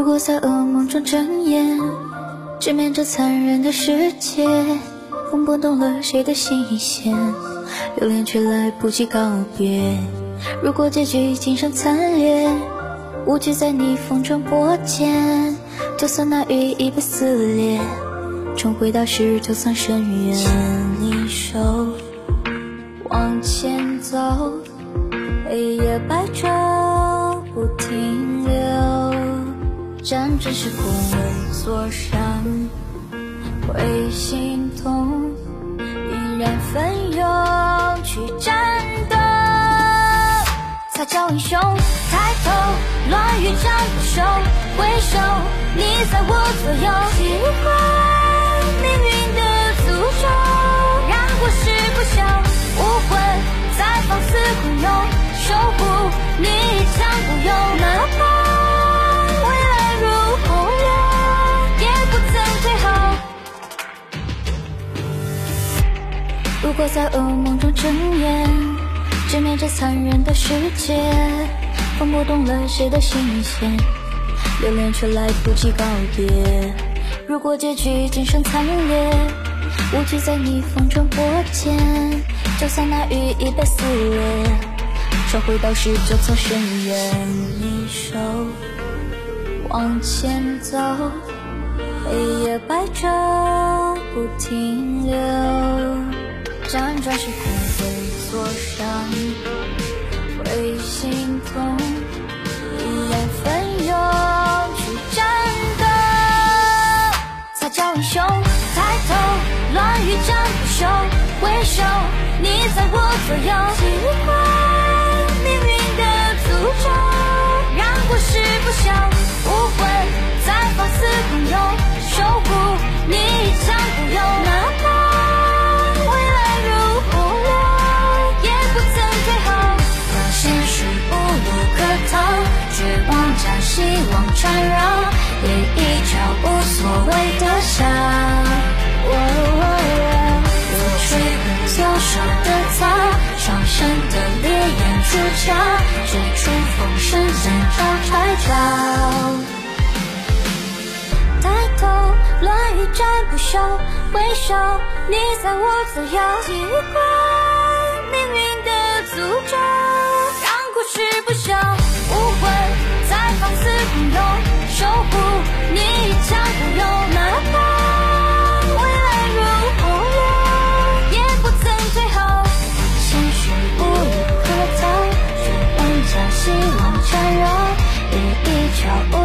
如果在噩梦中睁眼，直面这残忍的世界，风拨动了谁的心弦，留恋却来不及告别。如果结局今生惨烈，无惧在逆风中搏剑，就算那羽翼被撕裂，重回到时就算深渊。牵你手往前走，黑夜白昼辗转时空为座上，会心痛，依然奋勇去战斗。才叫英雄，抬头，乱雨斩不休，回首，你在我左右，击坏命运的诅咒，让故事不朽，如果在噩梦中睁眼。直面这残忍的世界，风拨动了谁的心弦，留恋却来不及告别。如果结局仅剩惨烈，无惧在逆风中破茧，就算那羽翼被撕裂，重回到十九层深渊。你手往前走，黑夜白昼不停留，辗转时空会挫伤。会心痛，依然奋勇去战斗，才叫英雄。抬头，乱与战不休，回首，你在我左右，无路可逃，绝望将希望缠绕，也依旧无所谓的笑。我吹回左手的草，双生的烈焰出鞘，追逐风声剑招拆招。抬头，乱雨斩不休，回首，你在我左右，击坏命运的诅咒，是不朽，无悔。再放肆狂涌，守护你强步。有哪怕未来如洪流，也不曾退后。现实无力可逃，却用加希望缠绕。也依旧。